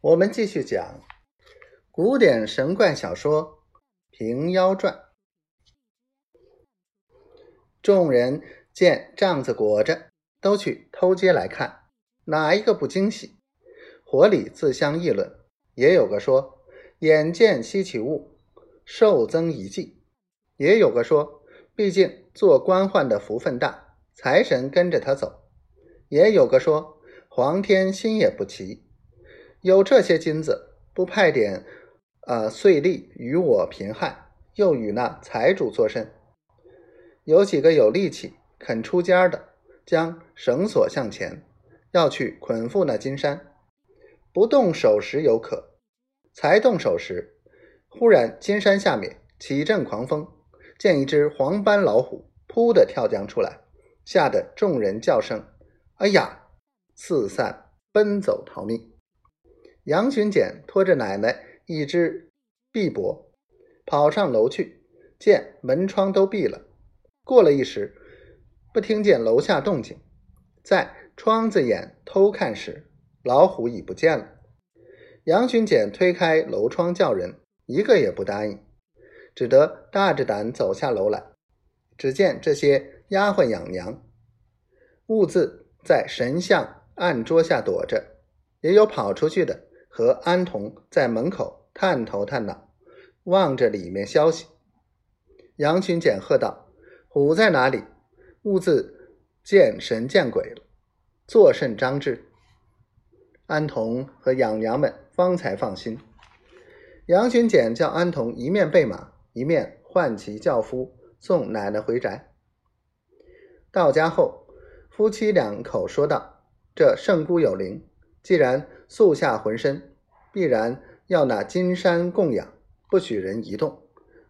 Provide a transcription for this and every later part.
我们继续讲古典神怪小说《平妖传》。众人见帐子裹着，都去偷接来看，哪一个不惊喜？伙里自相议论，也有个说眼见稀奇物，受增一计；也有个说，毕竟做官宦的福分大，财神跟着他走；也有个说，皇天心也不齐。有这些金子，不派点呃碎利与我贫汉，又与那财主作甚？有几个有力气肯出尖的，将绳索向前，要去捆缚那金山。不动手时有可，才动手时，忽然金山下面起阵狂风，见一只黄斑老虎扑的跳将出来，吓得众人叫声：“哎呀！”四散奔走逃命。杨巡检拖着奶奶一只臂膊，跑上楼去，见门窗都闭了。过了一时，不听见楼下动静，在窗子眼偷看时，老虎已不见了。杨巡检推开楼窗叫人，一个也不答应，只得大着胆走下楼来。只见这些丫鬟养娘，兀自在神像案桌下躲着，也有跑出去的。和安童在门口探头探脑，望着里面消息。杨群简喝道：“虎在哪里？”兀自见神见鬼了，作甚张志？安童和养娘们方才放心。杨群简叫安童一面备马，一面唤其轿夫送奶奶回宅。到家后，夫妻两口说道：“这圣姑有灵。”既然素下浑身，必然要那金山供养，不许人移动，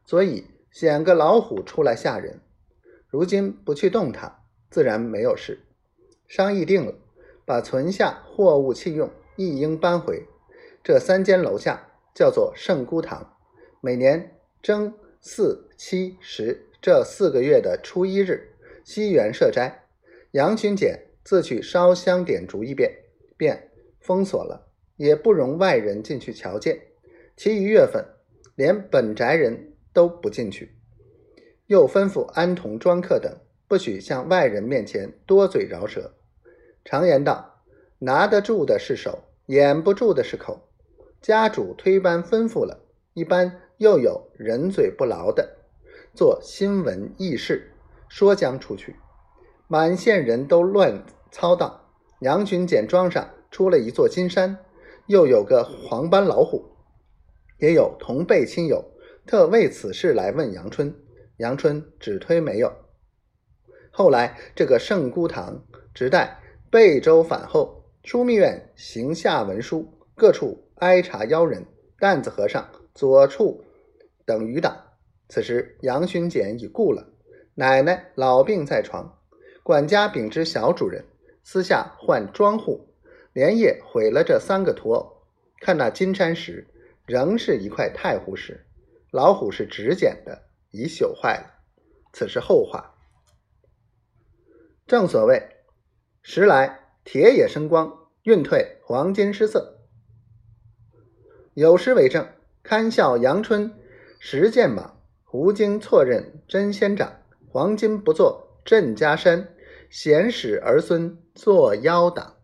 所以显个老虎出来吓人。如今不去动它，自然没有事。商议定了，把存下货物器用一应搬回这三间楼下，叫做圣姑堂。每年正、四、七、十这四个月的初一日，西园设斋，杨群简自去烧香点烛一遍，便。封锁了，也不容外人进去瞧见。其余月份，连本宅人都不进去。又吩咐安童、庄客等，不许向外人面前多嘴饶舌。常言道：“拿得住的是手，掩不住的是口。”家主推班吩咐了，一般又有人嘴不牢的，做新闻议事，说将出去，满县人都乱操道。杨群简庄上。出了一座金山，又有个黄斑老虎，也有同辈亲友特为此事来问杨春，杨春只推没有。后来这个圣姑堂直待贝州反后，枢密院行下文书，各处挨查妖人，担子和尚、左处等余党。此时杨巡检已故了，奶奶老病在床，管家禀知小主人，私下唤庄户。连夜毁了这三个土偶，看那金山石，仍是一块太湖石。老虎是纸剪的，已朽坏了。此是后话。正所谓，时来铁也生光，运退黄金失色。有诗为证：堪笑阳春石剑莽，胡经错认真仙长。黄金不做镇家山，闲使儿孙做妖党。